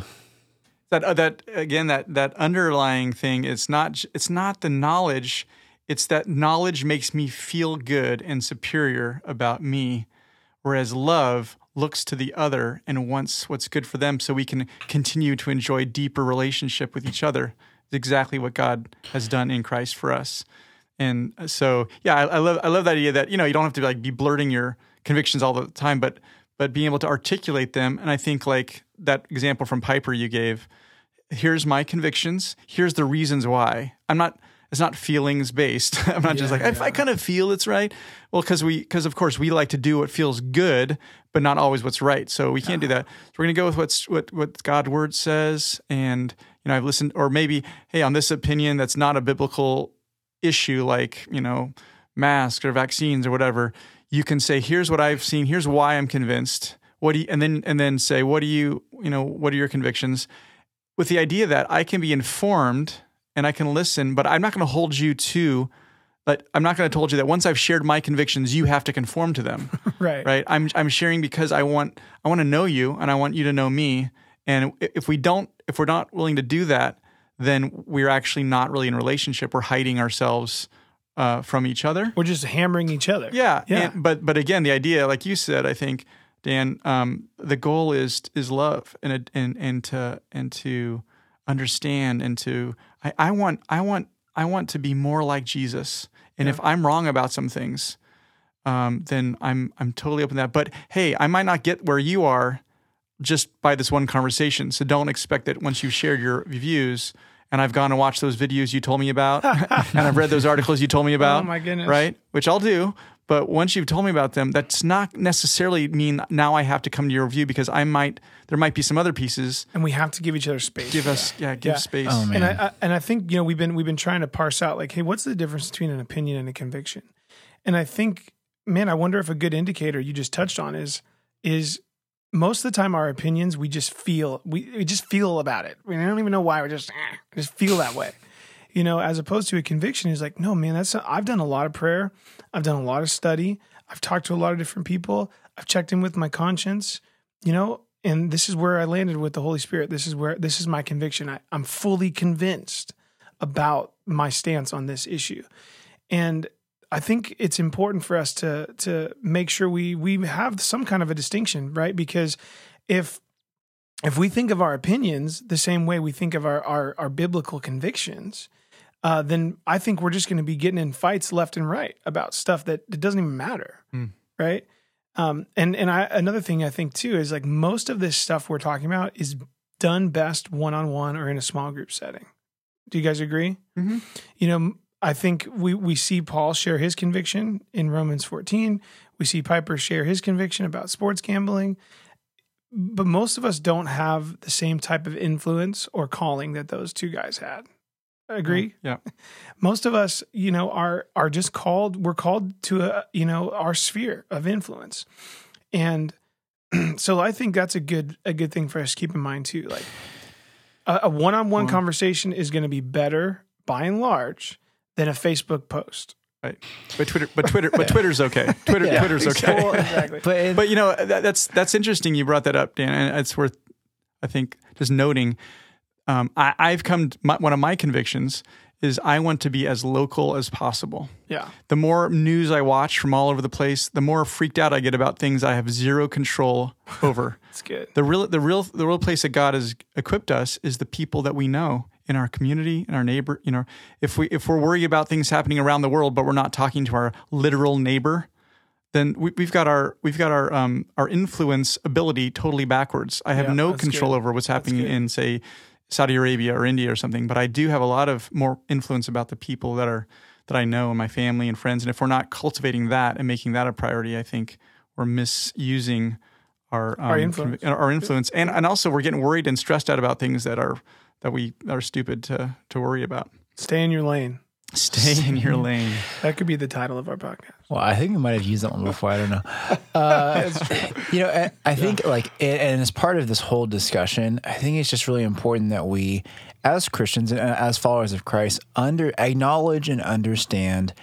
that uh, that again that that underlying thing it's not it's not the knowledge it's that knowledge makes me feel good and superior about me whereas love looks to the other and wants what's good for them so we can continue to enjoy deeper relationship with each other. It's exactly what god has done in christ for us. And so yeah I, I love i love that idea that you know you don't have to like be blurting your convictions all the time but but being able to articulate them and i think like that example from piper you gave here's my convictions. Here's the reasons why. I'm not. It's not feelings based. [laughs] I'm not yeah, just like yeah. I, I, kind of feel it's right. Well, because we because of course we like to do what feels good, but not always what's right. So we can't do that. So we're gonna go with what's what what God's word says. And you know I've listened, or maybe hey, on this opinion that's not a biblical issue, like you know masks or vaccines or whatever. You can say here's what I've seen. Here's why I'm convinced what do you, and then and then say, what do you, you know, what are your convictions? With the idea that I can be informed and I can listen, but I'm not going to hold you to. But I'm not going to told you that once I've shared my convictions, you have to conform to them. [laughs] Right. right? I'm I'm sharing because I want I want to know you and I want you to know me. And if we don't, if we're not willing to do that, then we're actually not really in a relationship. We're hiding ourselves uh, from each other. We're just hammering each other. Yeah, Yeah. and- but but again, the idea, like you said, I think Dan, um, the goal is is love and and and to and to understand and to I, I want I want I want to be more like Jesus. And if I'm wrong about some things, um, then I'm I'm totally open to that. But hey, I might not get where you are just by this one conversation. So don't expect that once you've shared your views and I've gone and watched those videos you told me about [laughs] and I've read those articles you told me oh about. Oh, my goodness. Right? Which I'll do. But once you've told me about them, that's not necessarily mean now I have to come to your view because I might there might be some other pieces. And we have to give each other space. Give us yeah, give Yeah. space. Oh, man. and I, I and I think you know we've been we've been trying to parse out like, hey, what's the difference between an opinion and a conviction? And I think, man, I wonder if a good indicator you just touched on is is most of the time our opinions we just feel we, we just feel about it. We don't even know why. We just eh, just feel that way, you know. As opposed to a conviction is like, no, man, that's I've done a lot of prayer, I've done a lot of study, I've talked to a lot of different people, I've checked in with my conscience, you know, and this is where I landed with the Holy Spirit. This is where this is my conviction. I, I'm fully convinced about my stance on this issue, and I think it's important for us to to make sure we we have some kind of a distinction, right? Because if if we think of our opinions the same way we think of our our, our biblical convictions, uh, then I think we're just going to be getting in fights left and right about stuff that, that doesn't even matter, Hmm. right? Um, and and I another thing I think too is like most of this stuff we're talking about is done best one on one or in a small group setting. Do you guys agree? Mhm. You know, I think we we see Paul share his conviction in Romans 14. We see Piper share his conviction about sports gambling. But most of us don't have the same type of influence or calling that those two guys had. Agree? Mm, yeah. [laughs] most of us you know are are just called we're called to a you know our sphere of influence and [clears throat] so i think that's a good a good thing for us to keep in mind too like a, a one-on-one Well- conversation is going to be better by and large than a facebook post Right. But Twitter but Twitter but [laughs] Twitter's okay. Twitter Yeah. Twitter's okay. Well, exactly But, it- But you know that, that's that's interesting. You brought that up, Dan, and it's worth I think just noting. Um, I, I've come. To, my, one of my convictions is I want to be as local as possible. yeah The more news I watch from all over the place, the more freaked out I get about things I have zero control over. [laughs] it's good the real, the real, the real place that God has equipped us is the people that we know in our community, in our neighbor. You know, if we if we're worried about things happening around the world, but we're not talking to our literal neighbor, then we, we've got our we've got our um, our influence ability totally backwards. I have Yeah, no control good. over what's happening in say Saudi Arabia or India or something, but I do have a lot of more influence about the people that are that I know and my family and friends. And if we're not cultivating that and making that a priority, I think we're misusing our um, Our influence. our influence, and and also we're getting worried and stressed out about things that are that we are stupid to to worry about. stay in your lane Stay in your [laughs] lane. that could be the title of our podcast Well, I think we might have used that one before. I don't know. [laughs] Uh, you know, I, I think like, and, and as part of this whole discussion, I think it's just really important that we, as Christians and as followers of Christ, under acknowledge and understand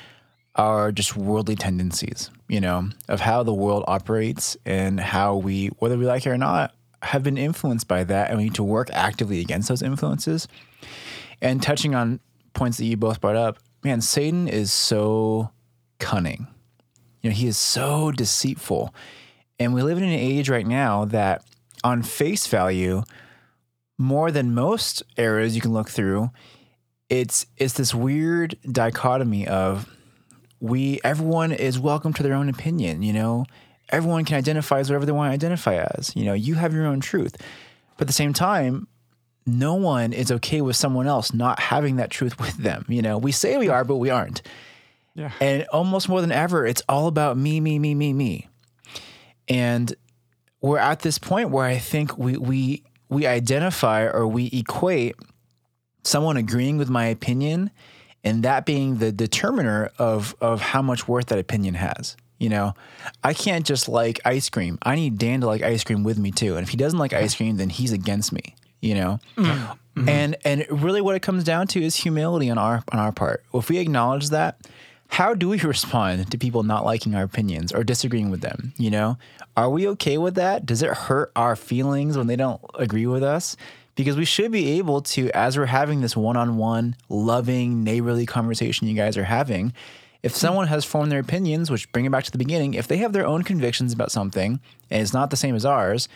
our just worldly tendencies. You know, of how the world operates and how we, whether we like it or not, have been influenced by that, and we need to work actively against those influences. And touching on points that you both brought up, man, Satan is so cunning. You know, he is so deceitful. And we live in an age right now that, on face value, more than most eras you can look through, it's it's this weird dichotomy of we everyone is welcome to their own opinion, you know. Everyone can identify as whatever they want to identify as. You know, you have your own truth. But at the same time, no one is okay with someone else not having that truth with them. You know, we say we are, but we aren't. Yeah. And almost more than ever, it's all about me, me, me, me, me. And we're at this point where I think we we we identify or we equate someone agreeing with my opinion and that being the determiner of of how much worth that opinion has. You know, I can't just like ice cream. I need Dan to like ice cream with me too. And if he doesn't like ice cream, then he's against me. You know, Mm-hmm. and and really what it comes down to is humility on our on our part. If we acknowledge that, how do we [laughs] respond to people not liking our opinions or disagreeing with them? You know, are we okay with that? Does it hurt our feelings when they don't agree with us? Because we should be able to, as we're having this one on one, loving, neighborly conversation you guys are having, if someone has formed their opinions, which bring it back to the beginning, if they have their own convictions about something and it's not the same as ours,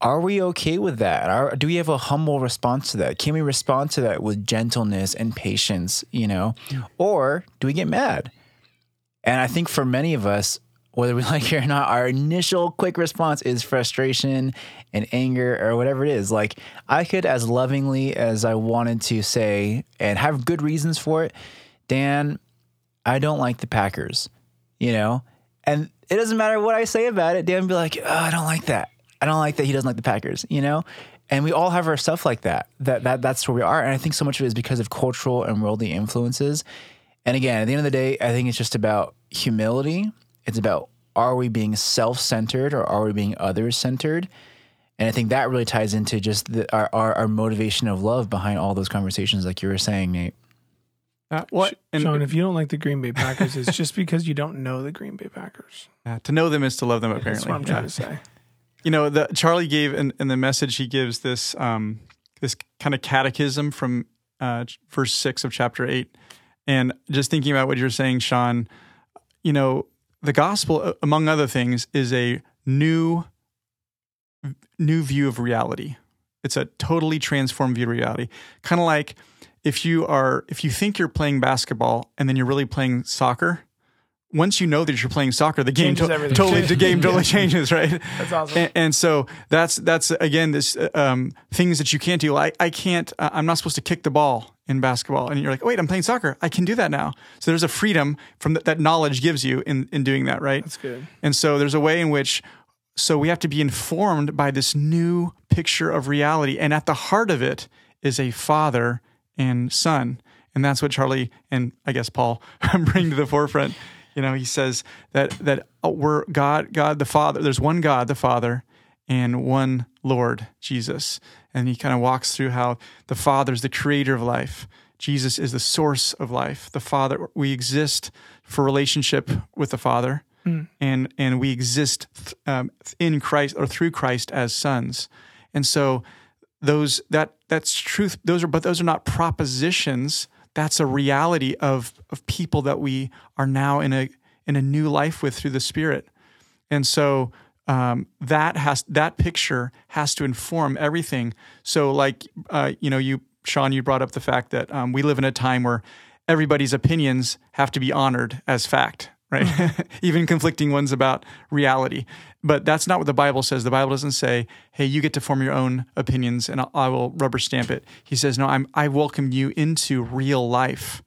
are we okay with that? Are, do we have a humble response to that? Can we respond to that with gentleness and patience, you know? Or do we get mad? And I think for many of us, whether we [laughs] like it or not, our initial quick response is frustration and anger or whatever it is. Like I could, as lovingly as I wanted to say and have good reasons for it, Dan, I don't like the Packers, you know? And it doesn't matter what I say about it. Dan would be like, oh, I don't like that. I don't like that he doesn't like the Packers, you know? And we all have our stuff like that. That that that's where we are. And I think so much of it is because of cultural and worldly influences. And again, at the end of the day, I think it's just about humility. It's about are we being self-centered or are we being others-centered? And I think that really ties into just the, our, our our motivation of love behind all those conversations, like you were saying, Nate. Uh, what and Sean, if you don't like the Green Bay Packers, it's just [laughs] because you don't know the Green Bay Packers. uh, to know them is to love them. Apparently, That's what I'm trying to say. you know the charlie gave in, in the message he gives this um this kind of catechism from uh verse six of chapter eight and just thinking about what you're saying sean you know the gospel among other things is a new new view of reality it's a totally transformed view of reality kind of like if you are if you think you're playing basketball and then you're really playing soccer once you know that you're playing soccer the game to- totally the game totally [laughs] changes right That's awesome. and, and so that's that's again this uh, um, things that you can't do. I I can't. Uh, I'm not supposed to kick the ball in basketball, and you're like, wait, I'm playing soccer. I can do that now. So there's a freedom from th- that knowledge gives you in in doing that, right? That's good. And so there's a way in which. So we have to be informed by this new picture of reality, and at the heart of it is a father and son, and that's what Charlie and I guess Paul [laughs] bring to the forefront. You know, he says that that uh, we're God, God the Father. There's one God, the Father, and one Lord, Jesus. And he kind of walks through how the Father is the creator of life. Jesus is the source of life. The Father, we exist for relationship with the Father, and and we exist th- um, in Christ or through Christ as sons. And so those that that's truth. Those are but those are not propositions. That's a reality of of people that we are now in a in a new life with through the Spirit. And so um, that has that picture has to inform everything. So, like uh, you know, you Sean, you brought up the fact that um, we live in a time where everybody's opinions have to be honored as fact, right? [laughs] Even conflicting ones about reality. But that's not what the Bible says. The Bible doesn't say, "Hey, you get to form your own opinions, and I- will rubber stamp it." He says, "No, I'm I welcome you into real life."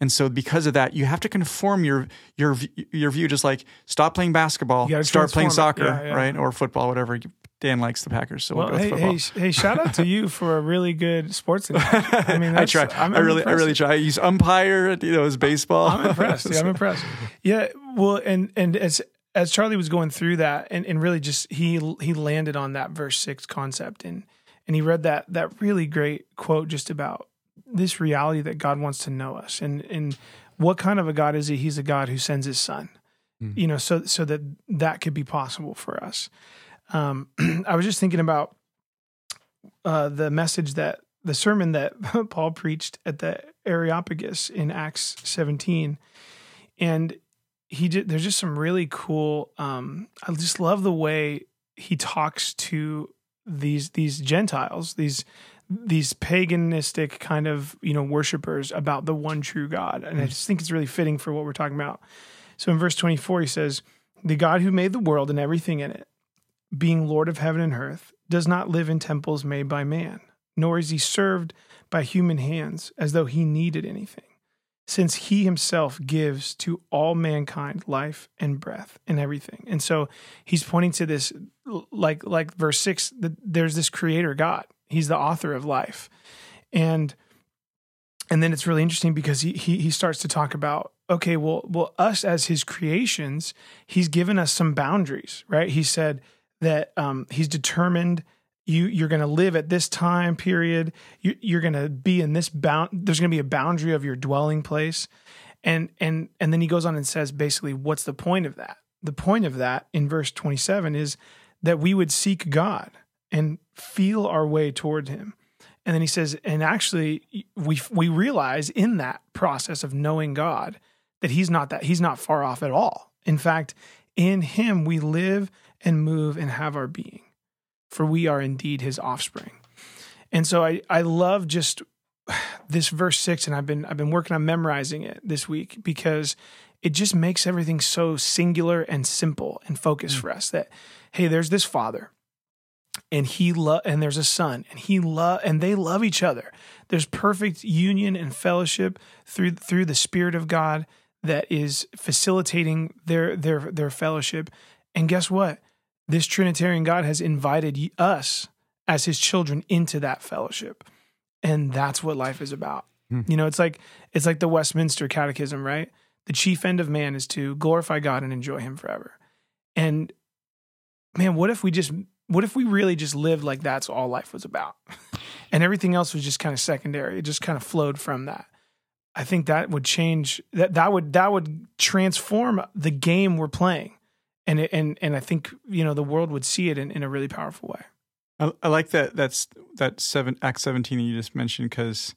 And so, because of that, you have to conform your your your view. Just like stop playing basketball, start playing soccer, Yeah, yeah. right, or football, whatever. Dan likes the Packers, so we'll, Well, hey, football. hey, hey! Shout out to you for a really good sports. [laughs] I mean, I try. I'm, i really, I really try. I use umpire. You know, as baseball. I'm impressed. Yeah, I'm impressed. [laughs] Yeah, well, and and as as Charlie was going through that, and, and really just he he landed on that verse six concept, and and he read that that really great quote just about this reality that God wants to know us, and and what kind of a God is he? He's a God who sends His Son, you know, so so that that could be possible for us. Um, [clears throat] I was just thinking about uh, the message that the sermon that [laughs] Paul preached at the Areopagus in Acts 17, and he did. There's just some really cool. Um, I just love the way he talks to these these Gentiles, these these paganistic kind of you know worshipers about the one true God, and I just think it's really fitting for what we're talking about. So in verse 24, he says, "The God who made the world and everything in it." being Lord of heaven and earth, does not live in temples made by man, nor is he served by human hands as though he needed anything, since he himself gives to all mankind life and breath and everything. And so he's pointing to this, like like verse six, that there's this creator God. He's the author of life, and and then it's really interesting because he he, he starts to talk about okay, well, well, us as his creations, he's given us some boundaries, right? He said that um, he's determined you you're going to live at this time period. You, you're going to be in this bound. There's going to be a boundary of your dwelling place, and and and then he goes on and says basically, what's the point of that? The point of that in verse 27 is that we would seek God and feel our way toward Him. And then he says, and actually, we we realize in that process of knowing God that He's not that He's not far off at all. In fact, in Him we live and move and have our being, for we are indeed His offspring. And so I I love just [sighs] this verse six, and I've been I've been working on memorizing it this week because it just makes everything so singular and simple and focused mm. for us. That hey, there's this father and he love and there's a son and he love and they love each other there's perfect union and fellowship through through the spirit of god that is facilitating their their their fellowship and guess what this trinitarian god has invited us as his children into that fellowship. And that's what life is about. Hmm. you know it's like it's like the westminster catechism right? The chief end of man is to glorify god and enjoy him forever. And man what if we just what if we really just lived like that's all life was about? [laughs] And everything else was just kind of secondary. It just kind of flowed from that. I think that would change that that would that would transform the game we're playing and it, and and i think you know the world would see it in, in a really powerful way I, I like that that's that seven act 17 that you just mentioned because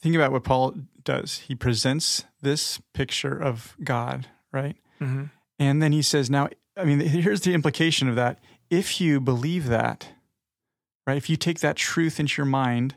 think about what paul does he presents this picture of god right mm-hmm. and then he says now i mean here's the implication of that if you believe that, right, if you take that truth into your mind,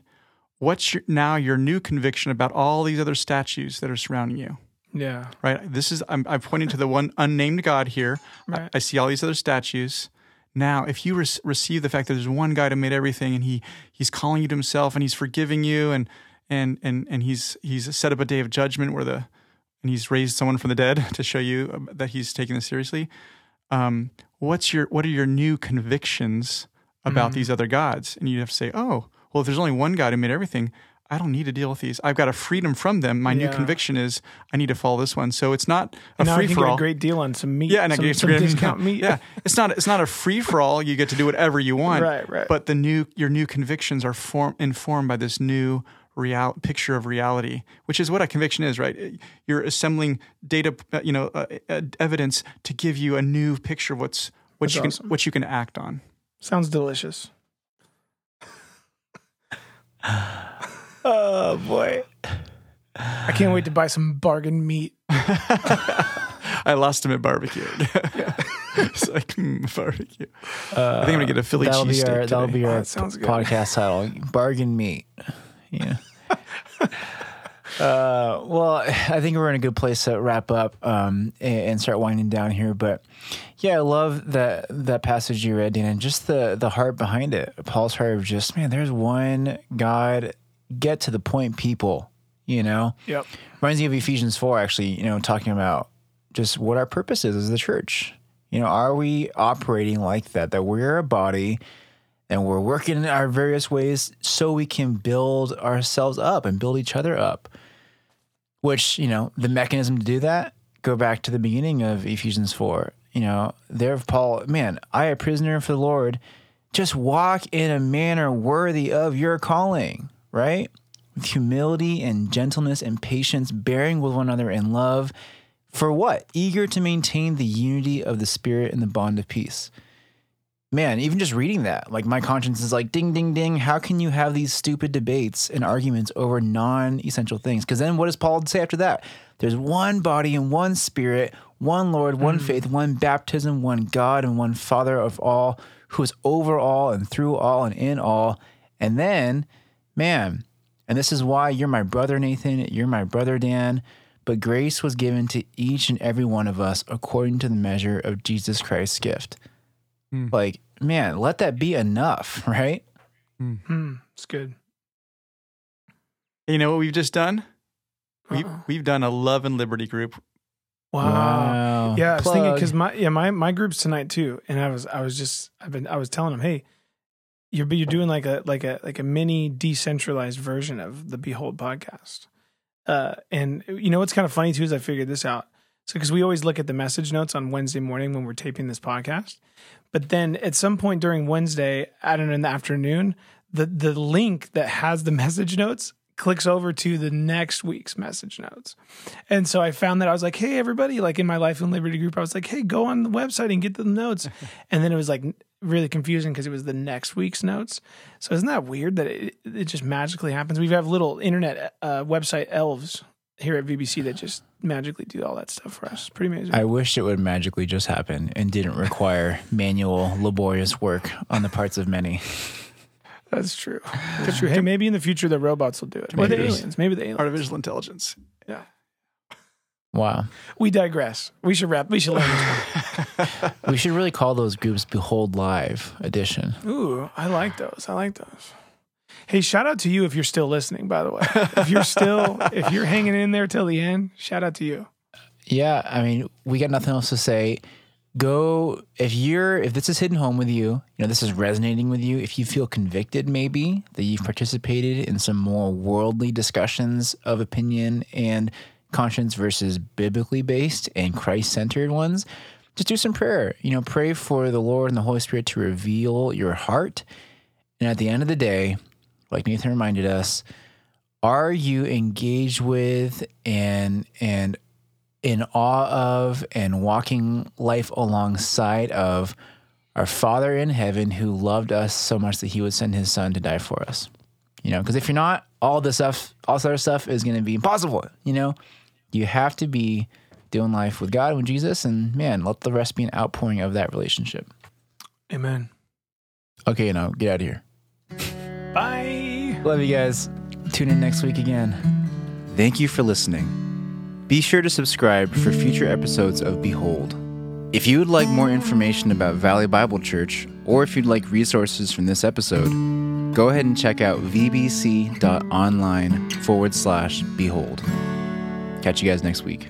what's your, now your new conviction about all these other statues that are surrounding you? Yeah. Right. This is, I'm, I'm pointing to the one unnamed God here. Right. I, I, see all these other statues. Now, if you re- receive the fact that there's one God who made everything and he, he's calling you to himself and he's forgiving you and, and, and, and he's, he's set up a day of judgment where the, and he's raised someone from the dead [laughs] to show you um, that he's taking this seriously um, what's your what are your new convictions about mm-hmm. these other gods? And you have to say, oh, well, if there's only one God who made everything, I don't need to deal with these. I've got a freedom from them. My yeah. new conviction is I need to follow this one. So it's not a and free for all. A great deal on some meat. Yeah, and some, I get some discount meat. [laughs] yeah, it's not it's not a free for all. You get to do whatever you want. right, right. But the new your new convictions are form, informed by this new real picture of reality, which is what a conviction is, right? You're assembling data, uh, you know, uh, uh, evidence to give you a new picture of what's what That's you awesome. can what you can act on. Sounds delicious. [laughs] oh boy. I can't wait to buy some bargain meat. [laughs] I lost him at barbecue. [laughs] it's like mm, barbecue. Uh, I think I'm gonna get a Philly cheesesteak. That'll be our oh, podcast title: Bargain Meat. Yeah. [laughs] Uh, well, I think we're in a good place to wrap up um, and, start winding down here. But yeah, I love that that passage you read, Dan, and just the the heart behind it. Paul's heart of just man, there's one God. Get to the point, people. You know. Yep. Reminds me of Ephesians four, actually. You know, talking about just what our purpose is as the church. You know, are we operating like that? That we're a body and we're working in our various ways so we can build ourselves up and build each other up. Which, you know, the mechanism to do that, go back to the beginning of Ephesians 4. You know, there, Paul, man, I, a prisoner for the Lord, just walk in a manner worthy of your calling, right? With humility and gentleness and patience, bearing with one another in love. For what? Eager to maintain the unity of the Spirit and the bond of peace man, even just reading that, like my conscience is like, ding, ding, ding. How can you have these stupid debates and arguments over non essential things? Because then what does Paul say after that? There's one body and one spirit, one Lord, one mm. faith, one baptism, one God, and one Father of all, who is over all and through all and in all. And then, man, and this is why you're my brother, Nathan, you're my brother, Dan. But grace was given to each and every one of us according to the measure of Jesus Christ's gift. Mm. Like, man, let that be enough, [laughs] right? Mm. Mm, it's good. You know what we've just done? We've, we've done a love and liberty group. Wow. wow. Yeah, I was Plug. thinking because my yeah my my group's tonight too, and I was I was just I've been I was telling them, hey, you're you're doing like a like a like a mini decentralized version of the Behold podcast. Uh, and you know what's kind of funny too is I figured this out. So because we always look at the message notes on Wednesday morning when we're taping this podcast, but then at some point during Wednesday, I don't know in the afternoon, the the link that has the [laughs] message notes clicks over to the next week's message notes. And so I found that I was like, hey, everybody, like in my Life and Liberty group, I was like, hey, go on the website and get the notes. [laughs] and then it was like really confusing because it was the next week's notes. So isn't that weird that it, it just magically happens? We have little internet uh, website elves here at VBC that just magically do all that stuff for us. It's pretty amazing. I wish it would magically just happen and didn't require manual, laborious work on the parts of many. That's true. That's true. Hey, maybe in the future the robots will do it. Or the Computers. aliens. Maybe the aliens. Artificial intelligence. Yeah. Wow. We digress. We should wrap. We should land this one. We should really call those groups Behold Live Edition. Ooh, I like those. I like those. Hey, shout out to you if you're still listening, by the way. If you're still, if you're hanging in there till the end, shout out to you. Yeah, I mean, we got nothing else to say. Go if you're if this is hitting home with you, you know, this is resonating with you, if you feel convicted maybe that you've participated in some more worldly discussions of opinion and conscience versus biblically based and Christ-centered ones, just do some prayer. You know, pray for the Lord and the Holy Spirit to reveal your heart. And at the end of the day, like Nathan reminded us, are you engaged with and and in awe of and walking life alongside of our Father in heaven who loved us so much that he would send his son to die for us. You know, because if you're not, all this stuff, all this other stuff is going to be impossible. You know, you have to be doing life with God and with Jesus, and man, let the rest be an outpouring of that relationship. Amen. Okay, you know, get out of here. Bye. Love you guys. Tune in next week again. Thank you for listening. Be sure to subscribe for future episodes of Behold. If you would like more information about Valley Bible Church, or if you'd like resources from this episode, go ahead and check out vbc.online forward slash behold. Catch you guys next week.